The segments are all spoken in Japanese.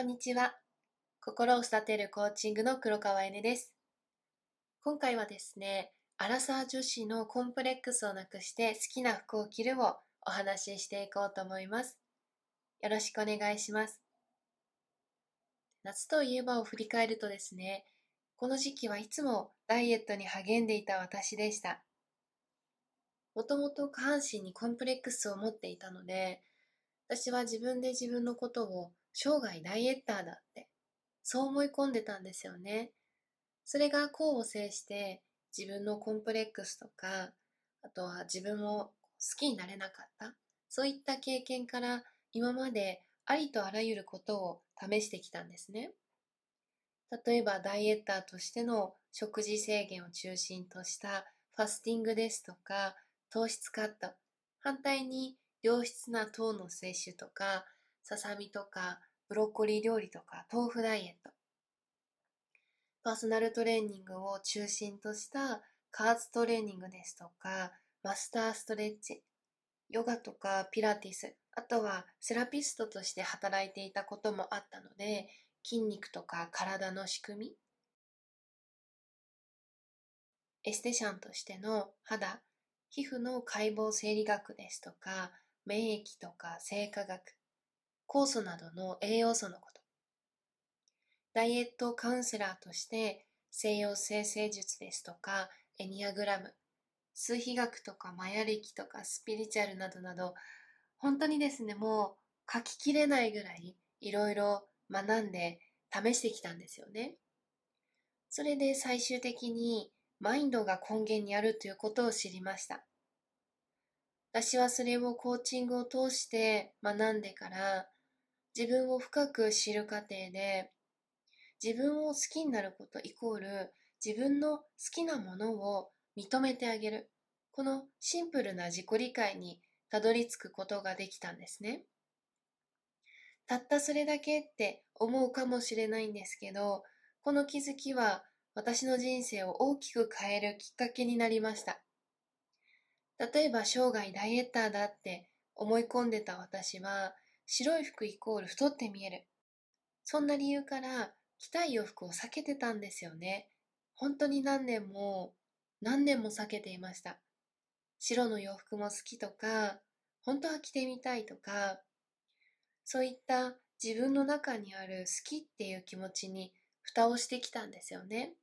こんにちは。心を育てるコーチングの黒川えねです。今回はですね、アラサー女子のコンプレックスをなくして好きな服を着るをお話ししていこうと思います。よろしくお願いします。夏といえばを振り返るとですね、この時期はいつもダイエットに励んでいた私でした。もともと下半身にコンプレックスを持っていたので、私は自分で自分のことを生涯ダイエッターだってそう思い込んでたんですよね。それが功を制して自分のコンプレックスとか、あとは自分を好きになれなかった。そういった経験から今までありとあらゆることを試してきたんですね。例えばダイエッターとしての食事制限を中心としたファスティングですとか糖質カット。反対に良質な糖の摂取とかささみとかブロッコリー料理とか豆腐ダイエット。パーソナルトレーニングを中心とした加圧トレーニングですとか、マスターストレッチ、ヨガとかピラティス、あとはセラピストとして働いていたこともあったので、筋肉とか体の仕組み、エステシャンとしての肌、皮膚の解剖生理学ですとか、免疫とか生化学、酵素などの栄養素のこと。ダイエットカウンセラーとして西洋生成術ですとかエニアグラム、数比学とかマヤ歴とかスピリチュアルなどなど本当にですね、もう書ききれないぐらいいろいろ学んで試してきたんですよね。それで最終的にマインドが根源にあるということを知りました。私はそれをコーチングを通して学んでから自分を深く知る過程で自分を好きになることイコール自分の好きなものを認めてあげる。このシンプルな自己理解にたどり着くことができたんですね。たったそれだけって思うかもしれないんですけどこの気づきは私の人生を大きく変えるきっかけになりました。例えば生涯ダイエッターだって思い込んでた私は白い服イコール太って見える。そんな理由から着たい洋服を避けてたんですよね。本当に何年も何年も避けていました。白の洋服も好きとか、本当は着てみたいとか、そういった自分の中にある好きっていう気持ちに蓋をしてきたんですよね。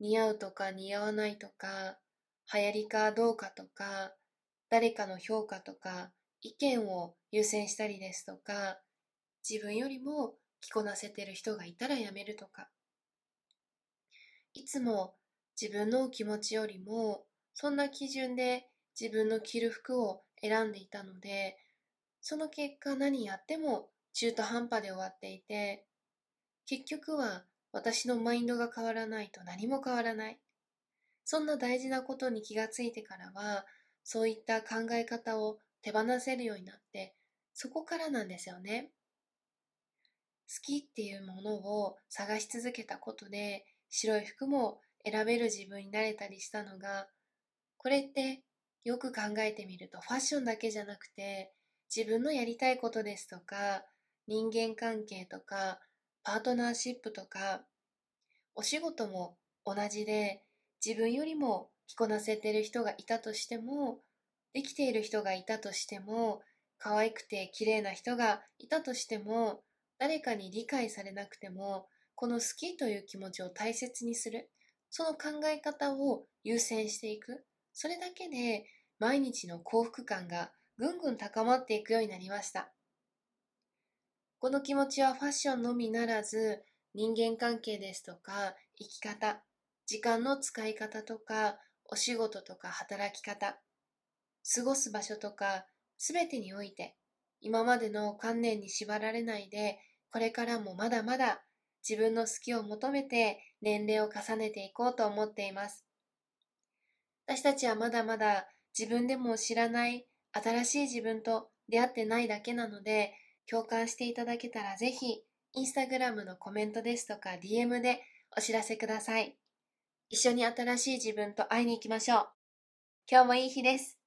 似合うとか似合わないとか、流行りかどうかとか、誰かの評価とか、意見を優先したりですとか、自分よりも着こなせてる人がいたらやめるとか、いつも自分の気持ちよりも、そんな基準で自分の着る服を選んでいたので、その結果何やっても中途半端で終わっていて、結局は私のマインドが変わらないと何も変わらない。そんな大事なことに気がついてからは、そういった考え方を手放せるようになって、そこからなんですよね。好きっていうものを探し続けたことで、白い服も選べる自分になれたりしたのが、これってよく考えてみるとファッションだけじゃなくて、自分のやりたいことですとか、人間関係とか、パートナーシップとか、お仕事も同じで、自分よりも着こなせてる人がいたとしても、できている人がいたとしても、可愛くて綺麗な人がいたとしても、誰かに理解されなくても、この好きという気持ちを大切にする。その考え方を優先していく。それだけで毎日の幸福感がぐんぐん高まっていくようになりました。この気持ちはファッションのみならず、人間関係ですとか、生き方、時間の使い方とか、お仕事とか働き方、過ごす場所とか、すべてにおいて、今までの観念に縛られないで、これからもまだまだ自分の好きを求めて年齢を重ねていこうと思っています。私たちはまだまだ自分でも知らない新しい自分と出会ってないだけなので、共感していただけたらぜひ、インスタグラムのコメントですとか DM でお知らせください。一緒に新しい自分と会いに行きましょう。今日もいい日です。